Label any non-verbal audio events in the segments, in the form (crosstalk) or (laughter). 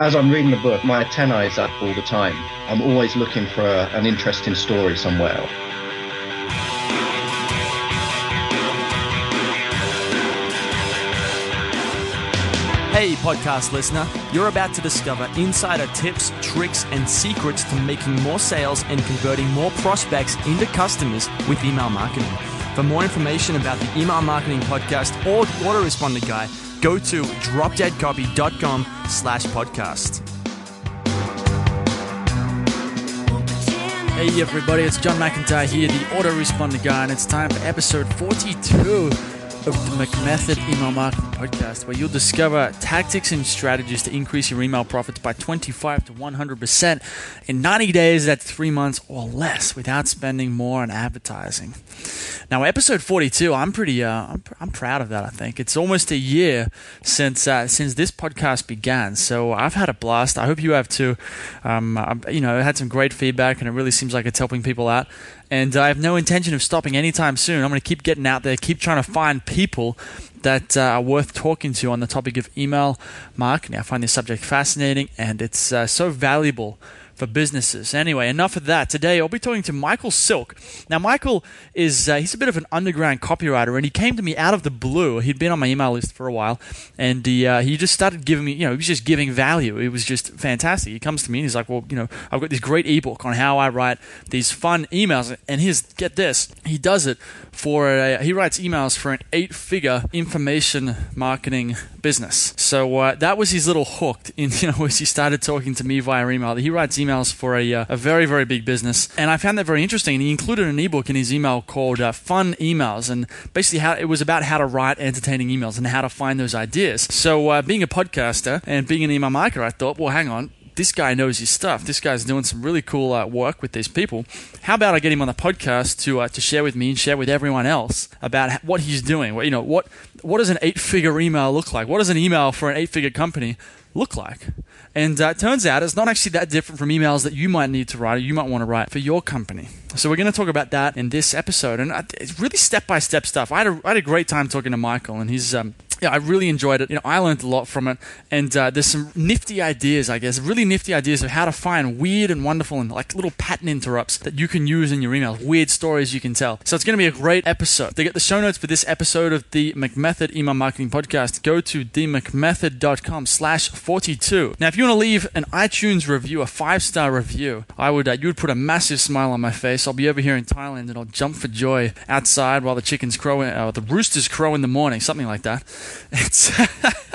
As I'm reading the book, my antennae is up all the time. I'm always looking for a, an interesting story somewhere. Hey, podcast listener, you're about to discover insider tips, tricks, and secrets to making more sales and converting more prospects into customers with email marketing. For more information about the Email Marketing Podcast or the Autoresponder Guy, go to dropdeadcopy.com slash podcast. Hey everybody, it's John McIntyre here, the Autoresponder Guy, and it's time for episode 42 of the McMethod Email Marketing Podcast, where you'll discover tactics and strategies to increase your email profits by 25 to 100% in 90 days, that's three months or less, without spending more on advertising. Now, episode 42, I'm pretty, uh, I'm, I'm proud of that. I think it's almost a year since uh, since this podcast began, so I've had a blast. I hope you have too. Um, you know, I had some great feedback, and it really seems like it's helping people out and I have no intention of stopping anytime soon. I'm going to keep getting out there, keep trying to find people that uh, are worth talking to on the topic of email marketing. I find this subject fascinating, and it's uh, so valuable for businesses. Anyway, enough of that. Today I'll be talking to Michael Silk. Now, Michael is uh, he's a bit of an underground copywriter, and he came to me out of the blue. He'd been on my email list for a while, and he uh, he just started giving me, you know, he was just giving value. It was just fantastic. He comes to me and he's like, well, you know, I've got this great ebook on how I write these fun emails, and here's get this, he does it for a, he writes emails for an eight-figure information marketing business. So uh, that was his little hook. (laughs) In you know, as he started talking to me via email, he writes emails for a, uh, a very very big business, and I found that very interesting. He included an ebook in his email called uh, "Fun Emails," and basically how it was about how to write entertaining emails and how to find those ideas. So uh, being a podcaster and being an email marketer, I thought, well, hang on this guy knows his stuff. This guy's doing some really cool uh, work with these people. How about I get him on the podcast to uh, to share with me and share with everyone else about what he's doing? What you know, what what does an eight figure email look like? What does an email for an eight figure company look like? And uh, it turns out it's not actually that different from emails that you might need to write or you might want to write for your company. So we're going to talk about that in this episode, and it's really step by step stuff. I had, a, I had a great time talking to Michael, and he's um, yeah, I really enjoyed it. You know, I learned a lot from it, and uh, there's some nifty ideas, I guess, really nifty ideas of how to find weird and wonderful and like little pattern interrupts that you can use in your emails, weird stories you can tell. So it's going to be a great episode. To get the show notes for this episode of the McMethod Email Marketing Podcast, go to themcmethod.com slash 42. Now, if you want to leave an iTunes review, a five-star review, I would, uh, you would put a massive smile on my face. I'll be over here in Thailand and I'll jump for joy outside while the chickens crow, uh, the roosters crow in the morning, something like that. (laughs)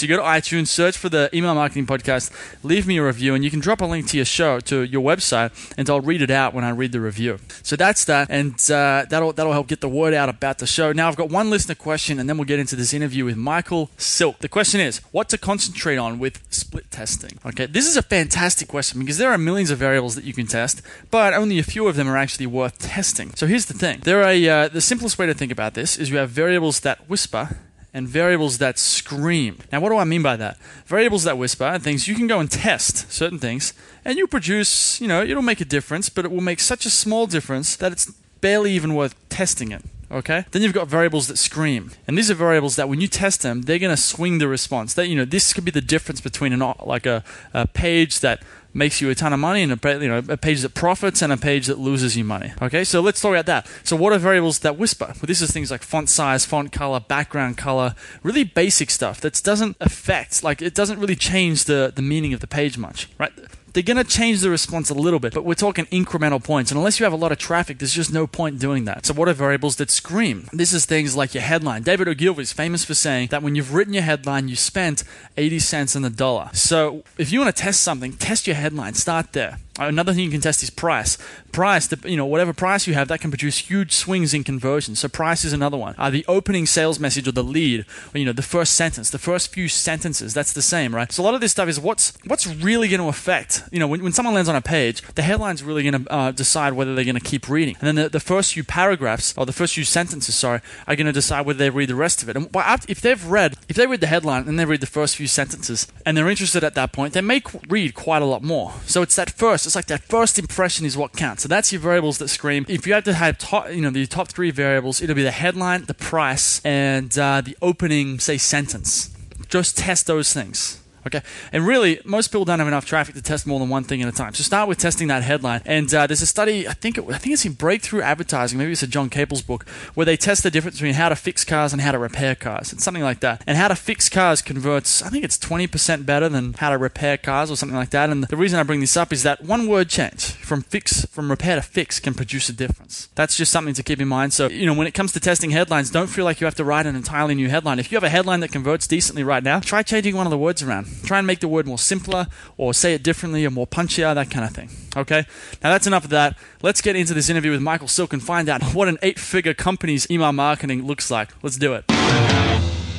So you go to iTunes, search for the Email Marketing Podcast, leave me a review, and you can drop a link to your show to your website, and I'll read it out when I read the review. So that's that, and uh, that'll that'll help get the word out about the show. Now I've got one listener question, and then we'll get into this interview with Michael Silk. The question is, what to concentrate on with split testing? Okay, this is a fantastic question because there are millions of variables that you can test, but only a few of them are actually worth testing. So here's the thing: there are uh, the simplest way to think about this is you have variables that whisper and variables that scream. Now, what do I mean by that? Variables that whisper and things you can go and test certain things, and you produce, you know, it'll make a difference, but it will make such a small difference that it's barely even worth testing it. Okay. Then you've got variables that scream, and these are variables that when you test them, they're going to swing the response. That you know, this could be the difference between an like a, a page that makes you a ton of money and a, you know, a page that profits and a page that loses you money. Okay, so let's talk about that. So what are variables that whisper? Well, this is things like font size, font color, background color, really basic stuff that doesn't affect, like it doesn't really change the, the meaning of the page much, right? They're going to change the response a little bit, but we're talking incremental points. And unless you have a lot of traffic, there's just no point doing that. So, what are variables that scream? This is things like your headline. David Ogilvy is famous for saying that when you've written your headline, you spent 80 cents on the dollar. So, if you want to test something, test your headline. Start there. Another thing you can test is price. Price, you know, whatever price you have, that can produce huge swings in conversion. So price is another one. Uh, the opening sales message or the lead, or, you know, the first sentence, the first few sentences, that's the same, right? So a lot of this stuff is what's what's really going to affect. You know, when, when someone lands on a page, the headline's really going to uh, decide whether they're going to keep reading, and then the, the first few paragraphs or the first few sentences, sorry, are going to decide whether they read the rest of it. And if they've read, if they read the headline and they read the first few sentences, and they're interested at that point, they may read quite a lot more. So it's that first, it's like that first impression is what counts. So that's your variables that scream. If you had to have top, you know, the top three variables, it'll be the headline, the price, and uh, the opening, say, sentence. Just test those things. Okay, and really, most people don't have enough traffic to test more than one thing at a time. So start with testing that headline. And uh, there's a study, I think, it, I think it's in Breakthrough Advertising. Maybe it's a John Caples book where they test the difference between how to fix cars and how to repair cars. It's something like that. And how to fix cars converts, I think it's 20% better than how to repair cars or something like that. And the reason I bring this up is that one word change from fix, from repair to fix, can produce a difference. That's just something to keep in mind. So you know, when it comes to testing headlines, don't feel like you have to write an entirely new headline. If you have a headline that converts decently right now, try changing one of the words around. Try and make the word more simpler or say it differently or more punchier, that kind of thing. Okay? Now that's enough of that. Let's get into this interview with Michael Silk and find out what an eight figure company's email marketing looks like. Let's do it.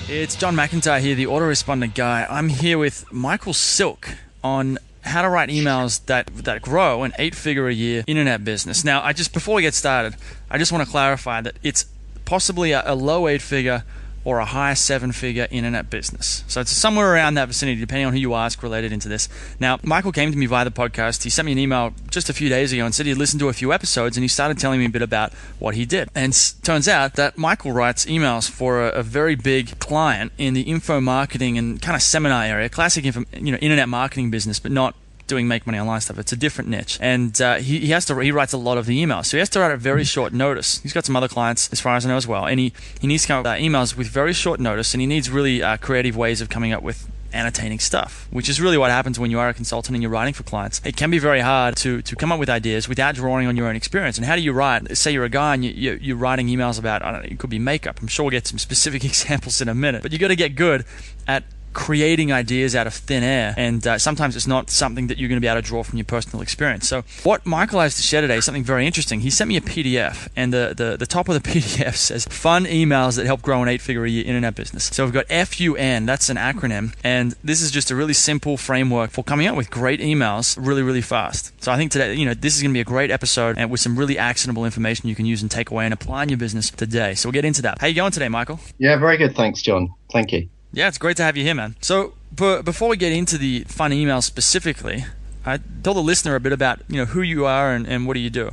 It's John McIntyre here, the autoresponder guy. I'm here with Michael Silk on how to write emails that that grow an eight figure a year internet business. Now, I just before we get started, I just want to clarify that it's possibly a, a low eight figure or a high seven figure internet business. So it's somewhere around that vicinity, depending on who you ask related into this. Now, Michael came to me via the podcast. He sent me an email just a few days ago and said he'd listened to a few episodes and he started telling me a bit about what he did. And turns out that Michael writes emails for a, a very big client in the info marketing and kind of seminar area, classic info, you know, internet marketing business, but not doing make money online stuff. It's a different niche, and uh, he, he has to he writes a lot of the emails, so he has to write at very short notice. He's got some other clients, as far as I know, as well, and he, he needs to come up with uh, emails with very short notice, and he needs really uh, creative ways of coming up with annotating stuff, which is really what happens when you are a consultant and you're writing for clients. It can be very hard to, to come up with ideas without drawing on your own experience. And how do you write? Say you're a guy and you, you, are writing emails about, I don't know, it could be makeup. I'm sure we'll get some specific (laughs) examples in a minute. But you got to get good at creating ideas out of thin air. And uh, sometimes it's not something that you're going to be able to draw from your personal experience. So, what Michael has to share today is something very interesting. He sent me a PDF, and the, the, the top of the (laughs) PDF says fun emails that help grow an eight figure a year internet business. So, we've got FUN, that's an acronym. And this is just a really simple framework for coming up with great emails really, really fast. So, I think today, you know, this is going to be a great episode and with some really actionable information you can use and take away and apply in your business today. So, we'll get into that. How you going today, Michael? Yeah, very good. Thanks, John. Thank you. Yeah, it's great to have you here, man. So, but before we get into the fun email specifically, I tell the listener a bit about you know who you are and, and what do you do.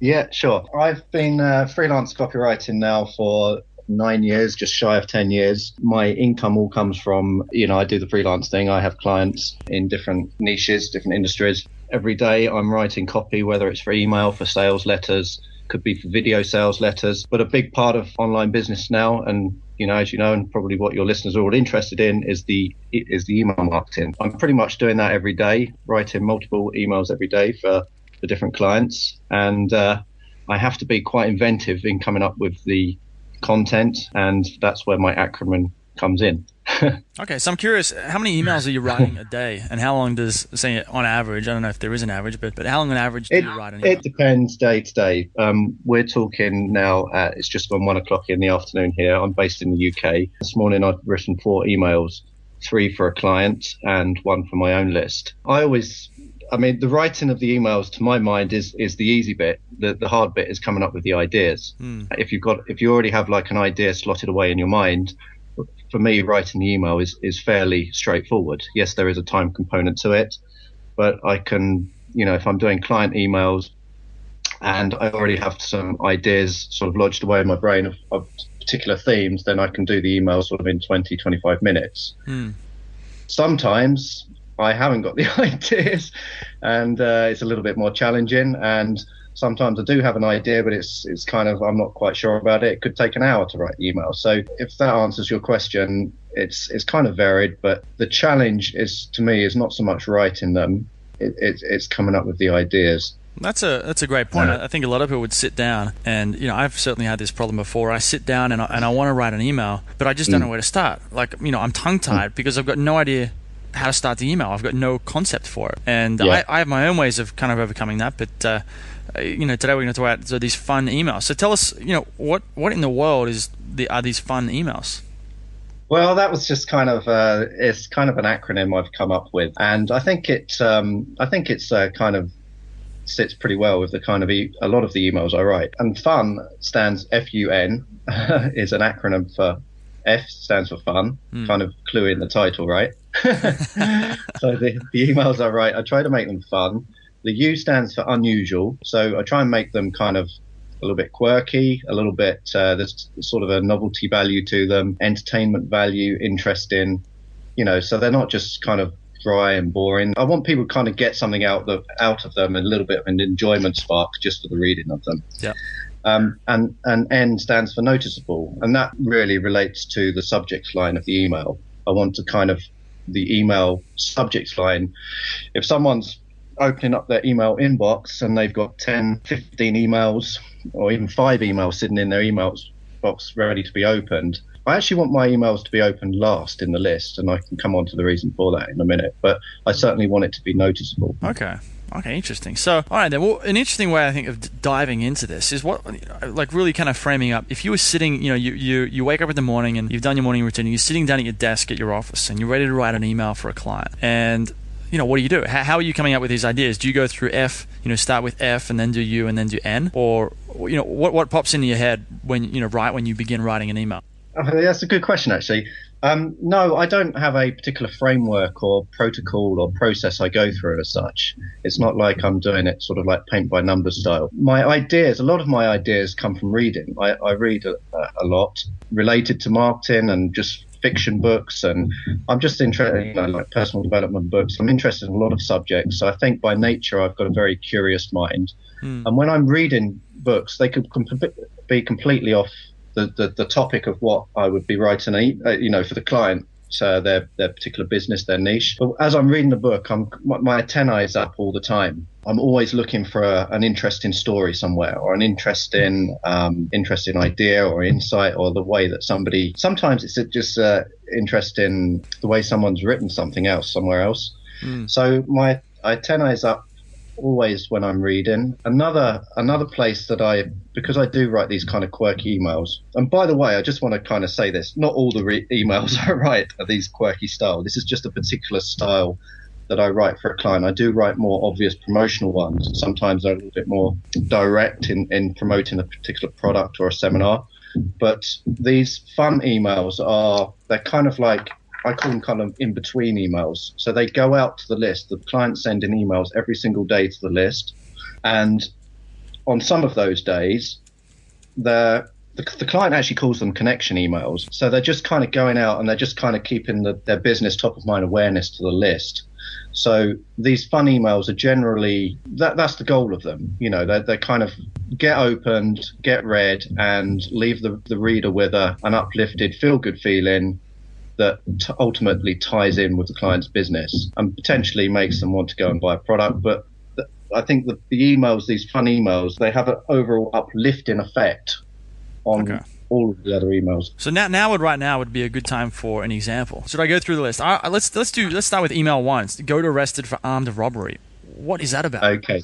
Yeah, sure. I've been uh, freelance copywriting now for nine years, just shy of 10 years. My income all comes from, you know, I do the freelance thing. I have clients in different niches, different industries. Every day I'm writing copy, whether it's for email, for sales letters, could be for video sales letters. But a big part of online business now, and you know, as you know, and probably what your listeners are all interested in is the is the email marketing. I'm pretty much doing that every day, writing multiple emails every day for the different clients, and uh, I have to be quite inventive in coming up with the content, and that's where my acronym comes in. (laughs) okay, so I'm curious, how many emails are you writing a day, and how long does, say, on average? I don't know if there is an average, but but how long on average do it, you write an email? It depends day to day. Um, we're talking now. At, it's just gone one o'clock in the afternoon here. I'm based in the UK. This morning I've written four emails, three for a client and one for my own list. I always I mean, the writing of the emails, to my mind, is is the easy bit. The the hard bit is coming up with the ideas. Mm. If you've got, if you already have like an idea slotted away in your mind, for me, writing the email is, is fairly straightforward. Yes, there is a time component to it, but I can, you know, if I'm doing client emails and I already have some ideas sort of lodged away in my brain of, of particular themes, then I can do the email sort of in 20, 25 minutes. Hmm. Sometimes I haven't got the (laughs) ideas and uh, it's a little bit more challenging and sometimes I do have an idea, but it's it's kind of I'm not quite sure about it. It could take an hour to write the email. So if that answers your question, it's it's kind of varied. But the challenge is to me is not so much writing them; it, it, it's coming up with the ideas. That's a that's a great point. I think a lot of people would sit down, and you know, I've certainly had this problem before. I sit down and I, and I want to write an email, but I just don't mm. know where to start. Like you know, I'm tongue tied mm. because I've got no idea how to start the email. I've got no concept for it, and yeah. I, I, have my own ways of kind of overcoming that. But uh, you know, today we're going to talk about so these fun emails. So tell us, you know, what what in the world is the are these fun emails? Well, that was just kind of uh, it's kind of an acronym I've come up with, and I think it um, I think it's uh, kind of sits pretty well with the kind of e- a lot of the emails I write. And fun stands F U N (laughs) is an acronym for F stands for fun, mm. kind of clue in the title, right? (laughs) so the, the emails I write, I try to make them fun. The U stands for unusual, so I try and make them kind of a little bit quirky, a little bit uh, there's sort of a novelty value to them, entertainment value, interesting, you know. So they're not just kind of dry and boring. I want people to kind of get something out of out of them, a little bit of an enjoyment spark just for the reading of them. Yeah. Um, and and N stands for noticeable, and that really relates to the subject line of the email. I want to kind of the email subject line. If someone's opening up their email inbox and they've got 10, 15 emails or even five emails sitting in their email box ready to be opened, I actually want my emails to be opened last in the list, and I can come on to the reason for that in a minute. But I certainly want it to be noticeable. Okay. Okay, interesting. So, all right then. Well, an interesting way I think of diving into this is what, like, really kind of framing up. If you were sitting, you know, you you you wake up in the morning and you've done your morning routine, and you're sitting down at your desk at your office, and you're ready to write an email for a client, and you know, what do you do? How, how are you coming up with these ideas? Do you go through F, you know, start with F and then do U and then do N, or you know, what what pops into your head when you know, right when you begin writing an email? that's a good question, actually. Um, no, I don't have a particular framework or protocol or process I go through as such. It's not like I'm doing it sort of like paint by numbers style. My ideas, a lot of my ideas come from reading. I, I read a, a, lot related to marketing and just fiction books, and I'm just interested, you know, like personal development books. I'm interested in a lot of subjects. So I think by nature I've got a very curious mind, mm. and when I'm reading books, they could be completely off the, the, the topic of what I would be writing, uh, you know, for the client, uh, their their particular business, their niche. But as I'm reading the book, I'm my antennae is up all the time. I'm always looking for a, an interesting story somewhere, or an interesting um, interesting idea, or insight, or the way that somebody. Sometimes it's just uh, interesting the way someone's written something else somewhere else. Mm. So my antennae is up always when I'm reading. Another another place that I because I do write these kind of quirky emails. And by the way, I just want to kind of say this: not all the re- emails (laughs) I write are these quirky style. This is just a particular style that I write for a client. I do write more obvious promotional ones. Sometimes they're a little bit more direct in, in promoting a particular product or a seminar. But these fun emails are they're kind of like I call them kind of in between emails. So they go out to the list. The clients send in emails every single day to the list. And on some of those days, the, the client actually calls them connection emails. So they're just kind of going out and they're just kind of keeping the, their business top of mind awareness to the list. So these fun emails are generally that that's the goal of them. You know, they they kind of get opened, get read, and leave the, the reader with a, an uplifted, feel good feeling that t- ultimately ties in with the client's business and potentially makes them want to go and buy a product. But th- I think the, the emails, these fun emails, they have an overall uplifting effect on. Okay all of the other emails. So now, now would right now would be a good time for an example. Should I go through the list? Let's let's do let's start with email one. Go to arrested for armed robbery. What is that about? Okay.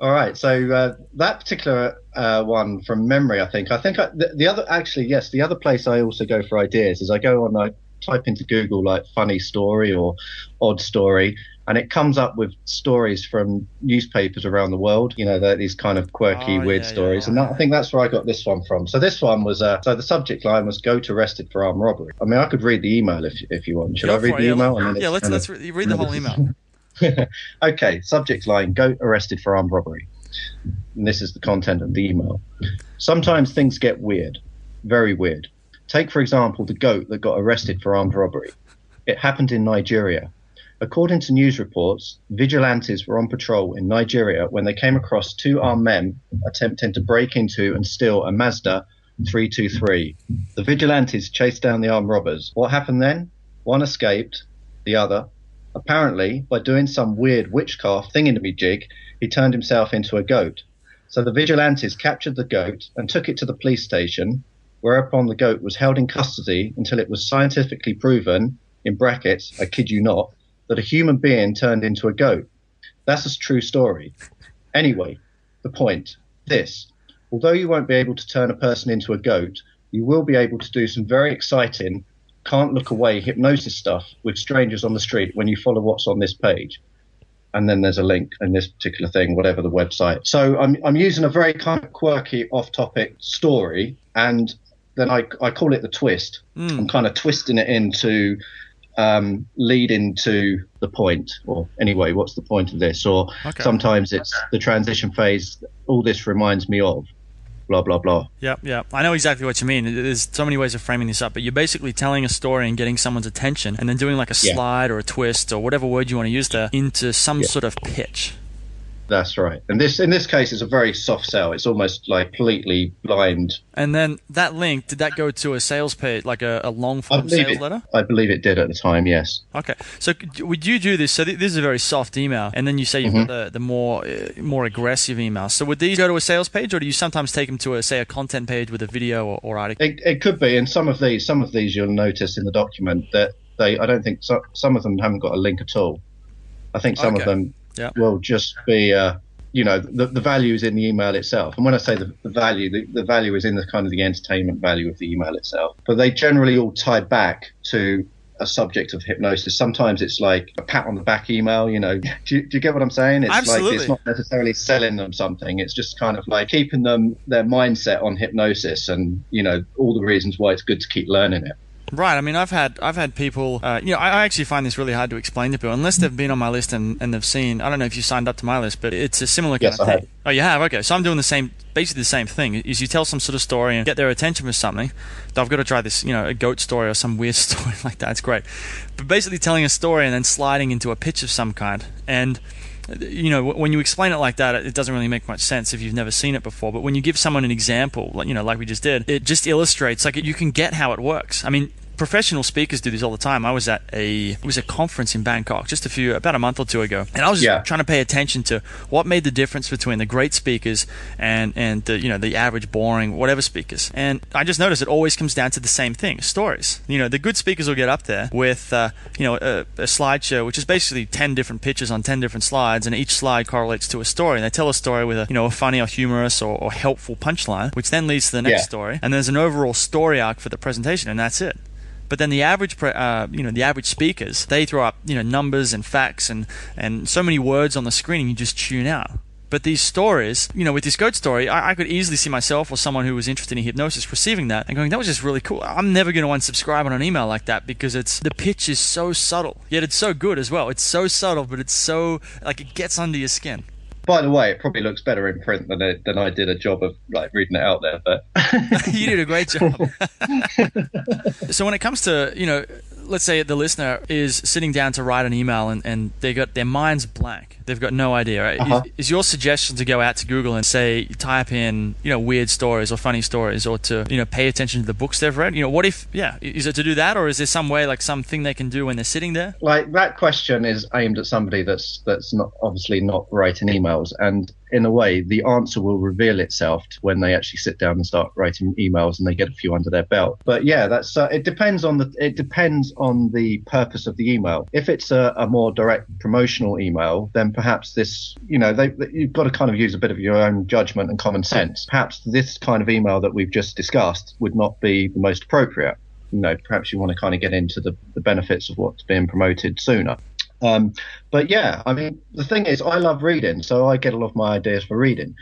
All right. So uh, that particular uh, one from memory, I think. I think I, the, the, other actually yes, the other place I also go for ideas is I go on I type into Google like funny story or odd story, and it comes up with stories from newspapers around the world. You know, these kind of quirky, oh, weird yeah, stories, yeah, yeah. and that, I think that's where I got this one from. So this one was uh, so the subject line was "Go to arrested for armed robbery." I mean, I could read the email if if you want. Should Go I read the it, email? Yeah, let's let's read the whole email. (laughs) (laughs) okay, subject line: Go arrested for armed robbery. And this is the content of the email. Sometimes things get weird, very weird. Take, for example, the goat that got arrested for armed robbery. It happened in Nigeria. According to news reports, vigilantes were on patrol in Nigeria when they came across two armed men attempting to break into and steal a Mazda 323. The vigilantes chased down the armed robbers. What happened then? One escaped, the other, apparently, by doing some weird witchcraft thingamajig, he turned himself into a goat. So the vigilantes captured the goat and took it to the police station, whereupon the goat was held in custody until it was scientifically proven, in brackets, I kid you not, that a human being turned into a goat. That's a true story. Anyway, the point this although you won't be able to turn a person into a goat, you will be able to do some very exciting, can't look away hypnosis stuff with strangers on the street when you follow what's on this page. And then there's a link in this particular thing, whatever the website. So I'm, I'm using a very kind of quirky off topic story and then I, I call it the twist. Mm. I'm kind of twisting it into um, leading to the point, or anyway, what's the point of this? Or okay. sometimes it's the transition phase. All this reminds me of, blah blah blah. Yeah, yeah. I know exactly what you mean. There's so many ways of framing this up, but you're basically telling a story and getting someone's attention, and then doing like a Yeah. slide or a twist or whatever word you want to use there into some Yeah. sort of pitch. That's right. And this, in this case, is a very soft sell. It's almost like completely blind. And then that link, did that go to a sales page, like a, a long form sales it. letter? I believe it did at the time. Yes. Okay, so would you do this? So th- this is a very soft email, and then you say you've Mm-hmm. got the, the more uh, more aggressive emails. So would these go to a sales page, or do you sometimes take them to a say a content page with a video or, or article? It, it could be, and some of these, some of these, you'll notice in the document that they. I don't think so, some of them haven't got a link at all. I think some Okay. of them Yeah. will just be, uh, you know, the, the value is in the email itself. And when I say the, the value, the, the value is in the kind of the entertainment value of the email itself. But they generally all tie back to a subject of hypnosis. Sometimes it's like a pat on the back email, you know. (laughs) Do you, do you get what I'm saying? It's like Absolutely. it's not necessarily selling them something. It's just kind of like keeping them their mindset on hypnosis and, you know, all the reasons why it's good to keep learning it. Right. I mean, I've had I've had people. Uh, you know, I, I actually find this really hard to explain to people unless they've been on my list and, and they've seen. I don't know if you signed up to my list, but it's a similar kind Yes, of I thing. have. Oh, you have. Okay, so I'm doing the same, basically the same thing. Is you tell some sort of story and get their attention for something. I've got to try this, you know, a goat story or some weird (laughs) story like that. It's great, but basically telling a story and then sliding into a pitch of some kind and you know when you explain it like that it doesn't really make much sense if you've never seen it before but when you give someone an example like you know like we just did it just illustrates like you can get how it works i mean professional speakers do this all the time. I was at a it was a conference in bangkok just a few about a month or two ago and i was Yeah. trying to pay attention to what made the difference between the great speakers and and the you know the average boring whatever speakers. And i just noticed it always comes down to the same thing stories. You know the good speakers will get up there with uh, you know a, a slideshow which is basically 10 different pictures on 10 different slides and each slide correlates to a story. And they tell a story with a you know a funny or humorous or, or helpful punchline which then leads to the next Yeah. story. And there's an overall story arc for the presentation and that's it but then the average, pre- uh, you know, the average speakers, they throw up, you know, numbers and facts and, and so many words on the screen, and you just tune out. But these stories, you know, with this goat story, I, I could easily see myself or someone who was interested in hypnosis receiving that and going, "That was just really cool." I'm never going to unsubscribe on an email like that because it's the pitch is so subtle, yet it's so good as well. It's so subtle, but it's so like it gets under your skin. By the way, it probably looks better in print than it, than I did a job of like reading it out there. But (laughs) you did a great job. (laughs) so when it comes to you know, let's say the listener is sitting down to write an email and, and they got their mind's blank. They've got no idea. Right? Uh-huh. Is, is your suggestion to go out to Google and say type in you know weird stories or funny stories or to you know pay attention to the books they've read? You know, what if yeah, is it to do that or is there some way like something they can do when they're sitting there? like that question is aimed at somebody that's that's not obviously not writing emails and in a way the answer will reveal itself when they actually sit down and start writing emails and they get a few under their belt. But yeah that's uh, it depends on the it depends on the purpose of the email. If it's a, a more direct promotional email then perhaps this you know they, you've got to kind of use a bit of your own judgment and common sense. Perhaps this kind of email that we've just discussed would not be the most appropriate. You know, perhaps you want to kind of get into the, the benefits of what's being promoted sooner. Um, but yeah, I mean, the thing is, I love reading, so I get a lot of my ideas for reading.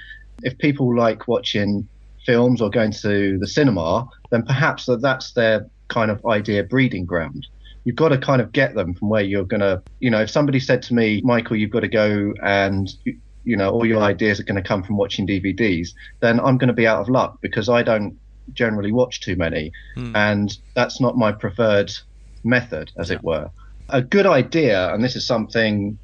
If people like watching films or going to the cinema, then perhaps that that's their kind of idea breeding ground. You've got to kind of get them from where you're going to, you know, if somebody said to me, Michael, you've got to go and, you, you know, all your ideas are going to come from watching DVDs, then I'm going to be out of luck because I don't generally watch too many. And that's not my preferred method, as it were. A good idea, and this is something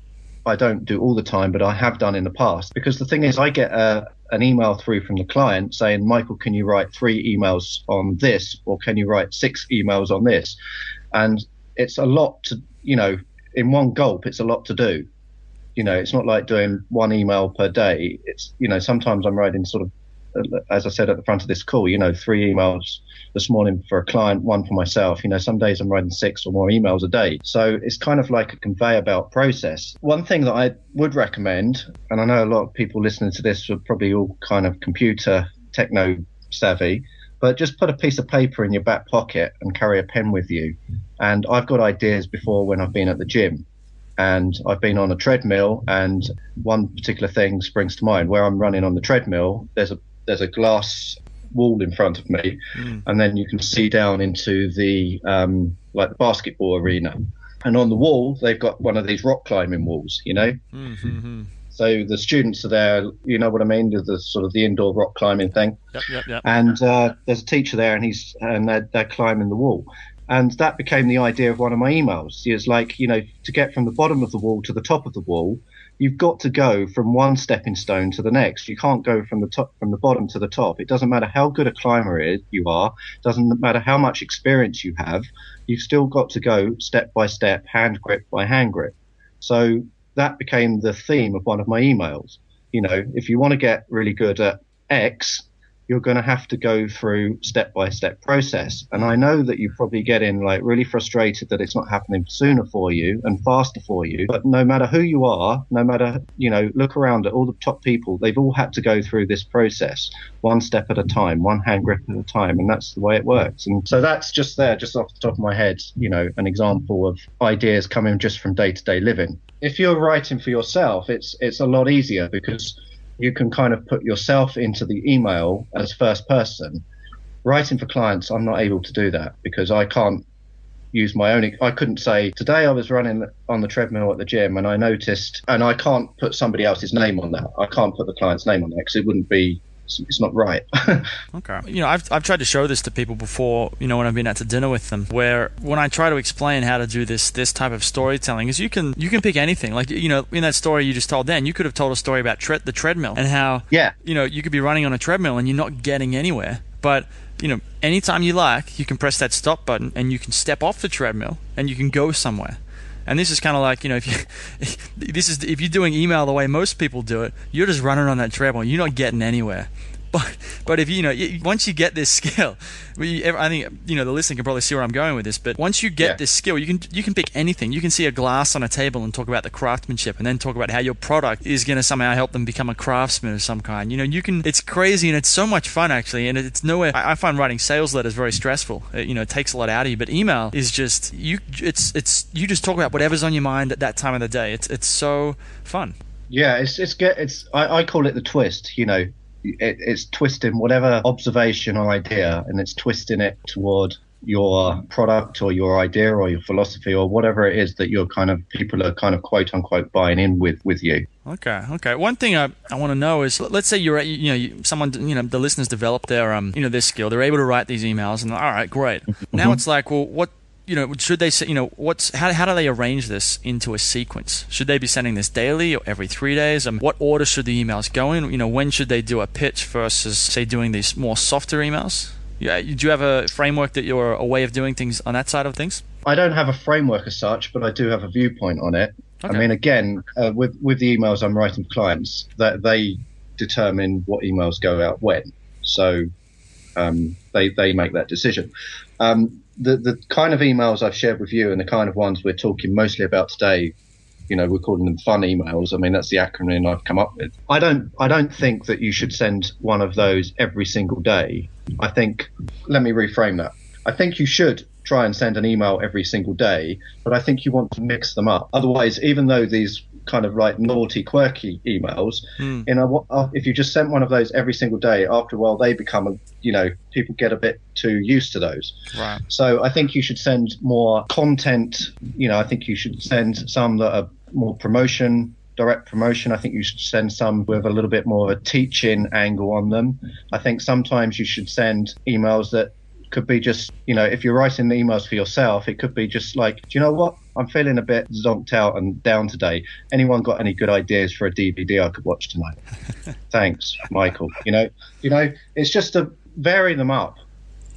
I don't do all the time, but I have done in the past, because the thing is, I get a, an email through from the client saying, Michael, can you write three emails on this, or can you write six emails on this? And it's a lot to, you know, in one gulp, it's a lot to do. You know, it's not like doing one email per day. It's, you know, sometimes I'm writing sort of, uh, as I said at the front of this call, you know, three emails this morning for a client, one for myself. You know, some days I'm writing six or more emails a day. So it's kind of like a conveyor belt process. One thing that I would recommend, and I know a lot of people listening to this are probably all kind of computer techno savvy, but just put a piece of paper in your back pocket and carry a pen with you. And I've got ideas before when I've been at the gym and I've been on a treadmill and one particular thing springs to mind where I'm running on the treadmill there's a there's a glass wall in front of me and then you can see down into the um, like the basketball arena and on the wall they've got one of these rock climbing walls you know Mm-hmm. So the students are there. You know what I mean? The, the sort of the indoor rock climbing thing. Yep, yep, yep. And uh, there's a teacher there, and he's and they're, they're climbing the wall. And that became the idea of one of my emails. It's like, you know, to get from the bottom of the wall to the top of the wall, you've got to go from one stepping stone to the next. You can't go from the top, from the bottom to the top. It doesn't matter how good a climber is, you are. Doesn't matter how much experience you have. You've still got to go step by step, hand grip by hand grip. So that became the theme of one of my emails. You know, if you want to get really good at X, you're going to have to go through step by step process. And I know that you probably get in like really frustrated that it's not happening sooner for you and faster for you. But no matter who you are, no matter, you know, look around at all the top people, they've all had to go through this process one step at a time, one hand grip at a time. And that's the way it works. And so that's just there, just off the top of my head, you know, an example of ideas coming just from day to day living. If you're writing for yourself, it's, it's a lot easier because you can kind of put yourself into the email as first person. Writing for clients, I'm not able to do that because I can't use my own. I couldn't say today I was running on the treadmill at the gym and I noticed, and I can't put somebody else's name on that. I can't put the client's name on that because it wouldn't be it's not right. (laughs) okay. You know, I've, I've tried to show this to people before, you know, when I've been out to dinner with them, where when I try to explain how to do this this type of storytelling is you can you can pick anything. Like, you know, in that story you just told then, you could have told a story about tre- the treadmill and how, yeah. you know, you could be running on a treadmill and you're not getting anywhere. But, you know, anytime you like, you can press that stop button and you can step off the treadmill and you can go somewhere. And this is kind of like you know if you (laughs) this is if you're doing email the way most people do it, you're just running on that treadmill. You're not getting anywhere. But but if you know once you get this (laughs) skill, I think you know the listener can probably see where I'm going with this. But once you get yeah. this skill, you can you can pick anything. You can see a glass on a table and talk about the craftsmanship, and then talk about how your product is going to somehow help them become a craftsman of some kind. You know, you can. It's crazy and it's so much fun actually, and it's nowhere. I, find writing sales letters very stressful. It, you know, it takes a lot out of you. But email is just you. It's it's you just talk about whatever's on your mind at that time of the day. It's it's so fun. Yeah, it's it's get it's I, I call it the twist. You know, it, it's twisting whatever observation or idea and it's twisting it toward your product or your idea or your philosophy or whatever it is that you're kind of people are kind of quote unquote buying in with with you. Okay, okay. One thing I, I want to know is let's say you're you know you, someone you know the listeners develop their um you know their skill they're able to write these emails and all right great mm-hmm. (laughs) now it's like well what you know, should they say, you know, what's how, how do they arrange this into a sequence? Should they be sending this daily or every three days? And what order should the emails go in? You know, when should they do a pitch versus say doing these more softer emails? Yeah, do you have a framework that you're a way of doing things on that side of things? I don't have a framework as such, but I do have a viewpoint on it. Okay. I mean, again, uh, with with the emails I'm writing for clients, that they determine what emails go out when. So um, they they make that decision. Um, the the kind of emails I've shared with you and the kind of ones we're talking mostly about today, you know, we're calling them fun emails. I mean, that's the acronym I've come up with. I don't I don't think that you should send one of those every single day. I think let me reframe that. I think you should try and send an email every single day, but I think you want to mix them up. Otherwise, even though these kind of like naughty, quirky emails. Mm. You know, uh, if you just sent one of those every single day, after a while they become, a, you know, people get a bit too used to those. Right. So I think you should send more content. You know, I think you should send some that are more promotion direct promotion. I think you should send some with a little bit more of a teaching angle on them. I think sometimes you should send emails that could be just, you know, if you're writing emails for yourself, it could be just like, do you know what? I'm feeling a bit zonked out and down today. Anyone got any good ideas for a DVD I could watch tonight? (laughs) Thanks, Michael. You know, you know, it's just to vary them up.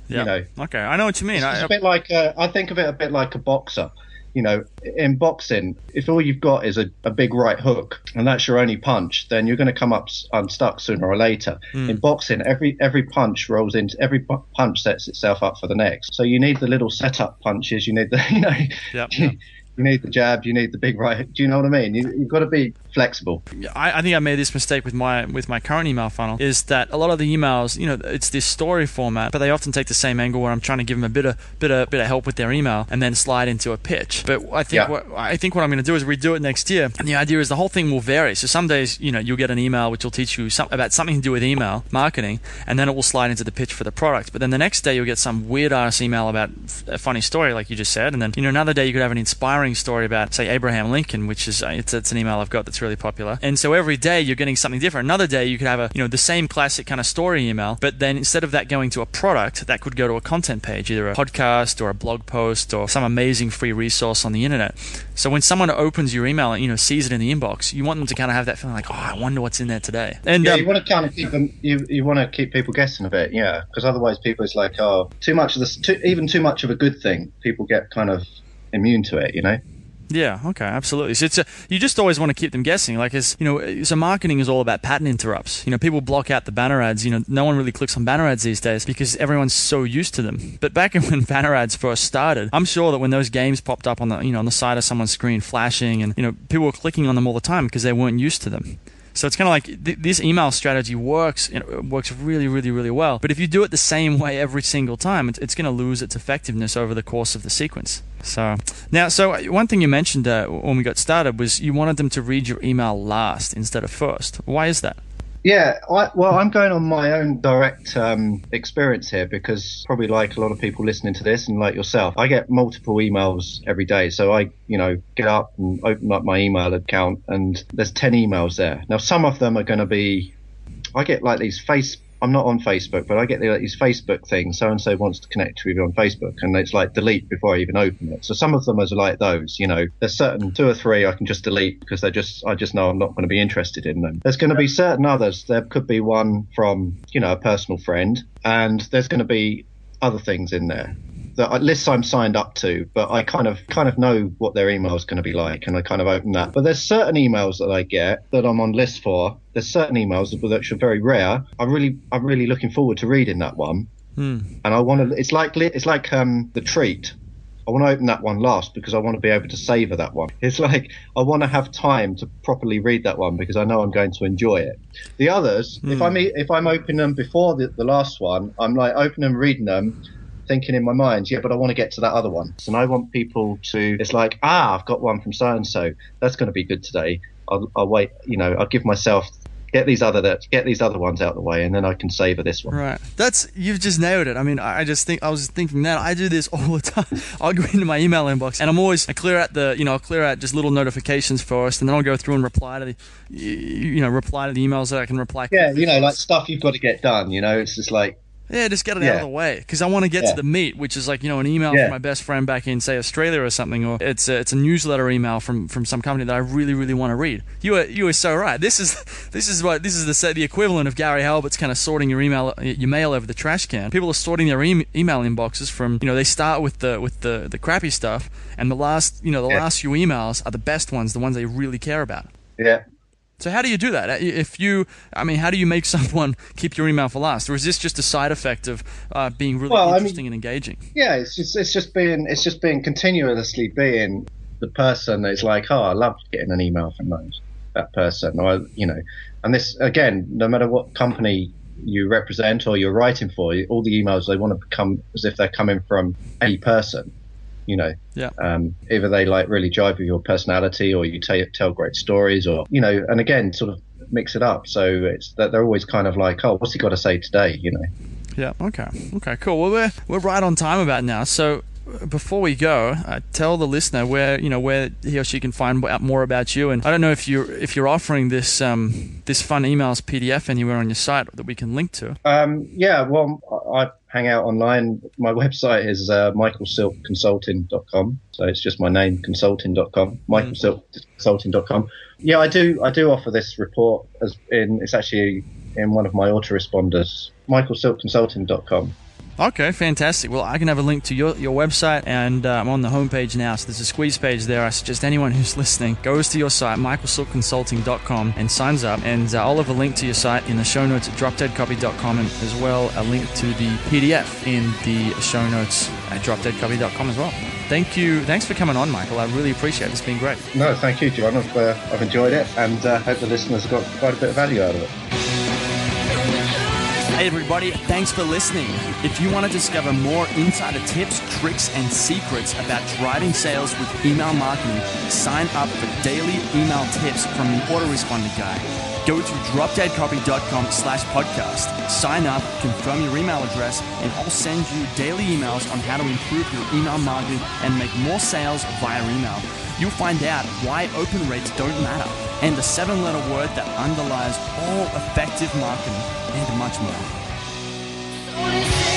Yeah. You know. Okay, I know what you mean. It's, it's a bit like a, I think of it a bit like a boxer you know, in boxing, if all you've got is a, a big right hook and that's your only punch, then you're going to come up unstuck sooner or later. Mm. In boxing, every every punch rolls into every punch sets itself up for the next. So you need the little setup punches. You need the (laughs) you know. Yep, yep. You need the jab. You need the big right. Do you know what I mean? You, have got to be flexible. I, I, think I made this mistake with my with my current email funnel. Is that a lot of the emails, you know, it's this story format, but they often take the same angle where I'm trying to give them a bit of bit of bit of help with their email and then slide into a pitch. But I think yeah. what I think what I'm going to do is redo it next year. And the idea is the whole thing will vary. So some days, you know, you'll get an email which will teach you some, about something to do with email marketing, and then it will slide into the pitch for the product. But then the next day you'll get some weird ass email about a funny story, like you just said, and then you know another day you could have an inspiring story about, say, Abraham Lincoln, which is it's, it's an email I've got that's really popular. And so every day you're getting something different. Another day you could have a you know the same classic kind of story email, but then instead of that going to a product, that could go to a content page, either a podcast or a blog post or some amazing free resource on the internet. So when someone opens your email and you know sees it in the inbox, you want them to kind of have that feeling like, oh, I wonder what's in there today. And yeah, um, you want to kind of keep them. You, you want to keep people guessing a bit, yeah, because otherwise people it's like, oh, too much of this, too, even too much of a good thing, people get kind of immune to it, you know. Yeah. Okay. Absolutely. So it's a, you just always want to keep them guessing. Like, as you know, so marketing is all about pattern interrupts. You know, people block out the banner ads. You know, no one really clicks on banner ads these days because everyone's so used to them. But back (laughs) when banner ads first started, I'm sure that when those games popped up on the you know on the side of someone's screen, flashing, and you know people were clicking on them all the time because they weren't used to them. So it's kind of like th- this email strategy works. Know, works really, really, really well. But if you do it the same way every single time, it's, it's going to lose its effectiveness over the course of the sequence. So now, so one thing you mentioned uh, when we got started was you wanted them to read your email last instead of first. Why is that? Yeah, I, well, I'm going on my own direct um, experience here because probably like a lot of people listening to this and like yourself, I get multiple emails every day. So I, you know, get up and open up my email account and there's 10 emails there. Now, some of them are going to be, I get like these face I'm not on Facebook, but I get the, these Facebook things. So and so wants to connect with you on Facebook, and it's like delete before I even open it. So some of them are like those. You know, there's certain two or three I can just delete because they're just I just know I'm not going to be interested in them. There's going to be certain others. There could be one from you know a personal friend, and there's going to be other things in there the lists I'm signed up to, but I kind of kind of know what their email is going to be like, and I kind of open that. But there's certain emails that I get that I'm on list for. There's certain emails that are very rare. I really I'm really looking forward to reading that one, hmm. and I want to. It's like it's like um, the treat. I want to open that one last because I want to be able to savor that one. (laughs) It's like I want to have time to properly read that one because I know I'm going to enjoy it. The others, if I'm hmm. if I'm opening them before the, the last one, I'm like opening them, reading them, thinking in my mind, yeah, but I want to get to that other one. And I want people to, it's like, ah, I've got one from so and so. That's going to be good today. I'll, I'll, wait, you know, I'll give myself. Get these other that get these other ones out of the way, and then I can savor this one. Right, that's you've just nailed it. I mean, I just think I was thinking that I do this (laughs) all the time. I'll go into my email inbox, and I'm always I clear out the you know I'll clear out just little notifications first, and then I'll go through and reply to the you know reply to the emails that I can reply. Yeah, you know, like stuff you've got to get done. You know, it's just like yeah, just get it yeah. out of the way because I want to get yeah. to the meat, which is like you know an email yeah. from my best friend back in say Australia or something, or it's a, it's a newsletter email from, from some company that I really really want to read. You are you are so right. This is (laughs) this is what this is the the equivalent of Gary Halbert's kind of sorting your email your mail over the trash can. People are sorting their e- email inboxes from you know they start with the with the the crappy stuff, and the last you know the last few emails are the best ones, the ones they really care about. Yeah, so how do you do that? If you, I mean, how do you make (laughs) someone keep your email for last, or is this just a side effect of uh, being really well, interesting I mean, and engaging? Yeah, it's just it's just being it's just being continuously being the person that's like, oh, I love getting an email from those that person, or you know, and this again, no matter what company you represent or you're writing for, all the emails they want to become as if they're coming from a person you know yeah. um, either they like really jive with your personality or you t- tell great stories or you know and again sort of mix it up. So it's that they're always kind of like oh what's he got to say today? You know? Yeah okay. Okay cool. Well we're we're right on time about now. So before we go, uh, tell the listener where you know where he or she can find out more about you. And I don't know if you're if you're offering this um, this fun emails PDF anywhere on your site that we can link to. Um, yeah, well, I hang out online. My website is uh, michaelsilkconsulting.com. So it's just my name, consulting.com, michaelsilkconsulting.com. Yeah, I do. I do offer this report as in. It's actually in one of my autoresponders, michaelsilkconsulting.com. Okay, fantastic. Well, I can have a link to your, your website, and uh, I'm on the homepage now. So there's a squeeze page there. I suggest anyone who's (laughs) listening goes to your site, michaelsilkconsulting.com, and signs up. And uh, I'll have a link to your site in the show notes at dropdeadcopy.com, and as well a link to the PDF in the show notes at dropdeadcopy.com as well. Thank you. Thanks for coming on, Michael. I really appreciate it. It's been great. No, thank you, John. I've, uh, I've enjoyed it, and uh, hope the listeners got quite a bit of value out of it. Hey, everybody, thanks for listening. If you want to discover more insider tips, tricks, and secrets about driving sales with email marketing, sign up for daily email tips from the Autoresponder Guy. Go to dropdeadcopy.com slash podcast, sign up, confirm your email address, and I'll send you daily emails on how to improve your email marketing and make more sales via email. You'll find out why open rates don't matter and the seven letter word that underlies all effective marketing and much more.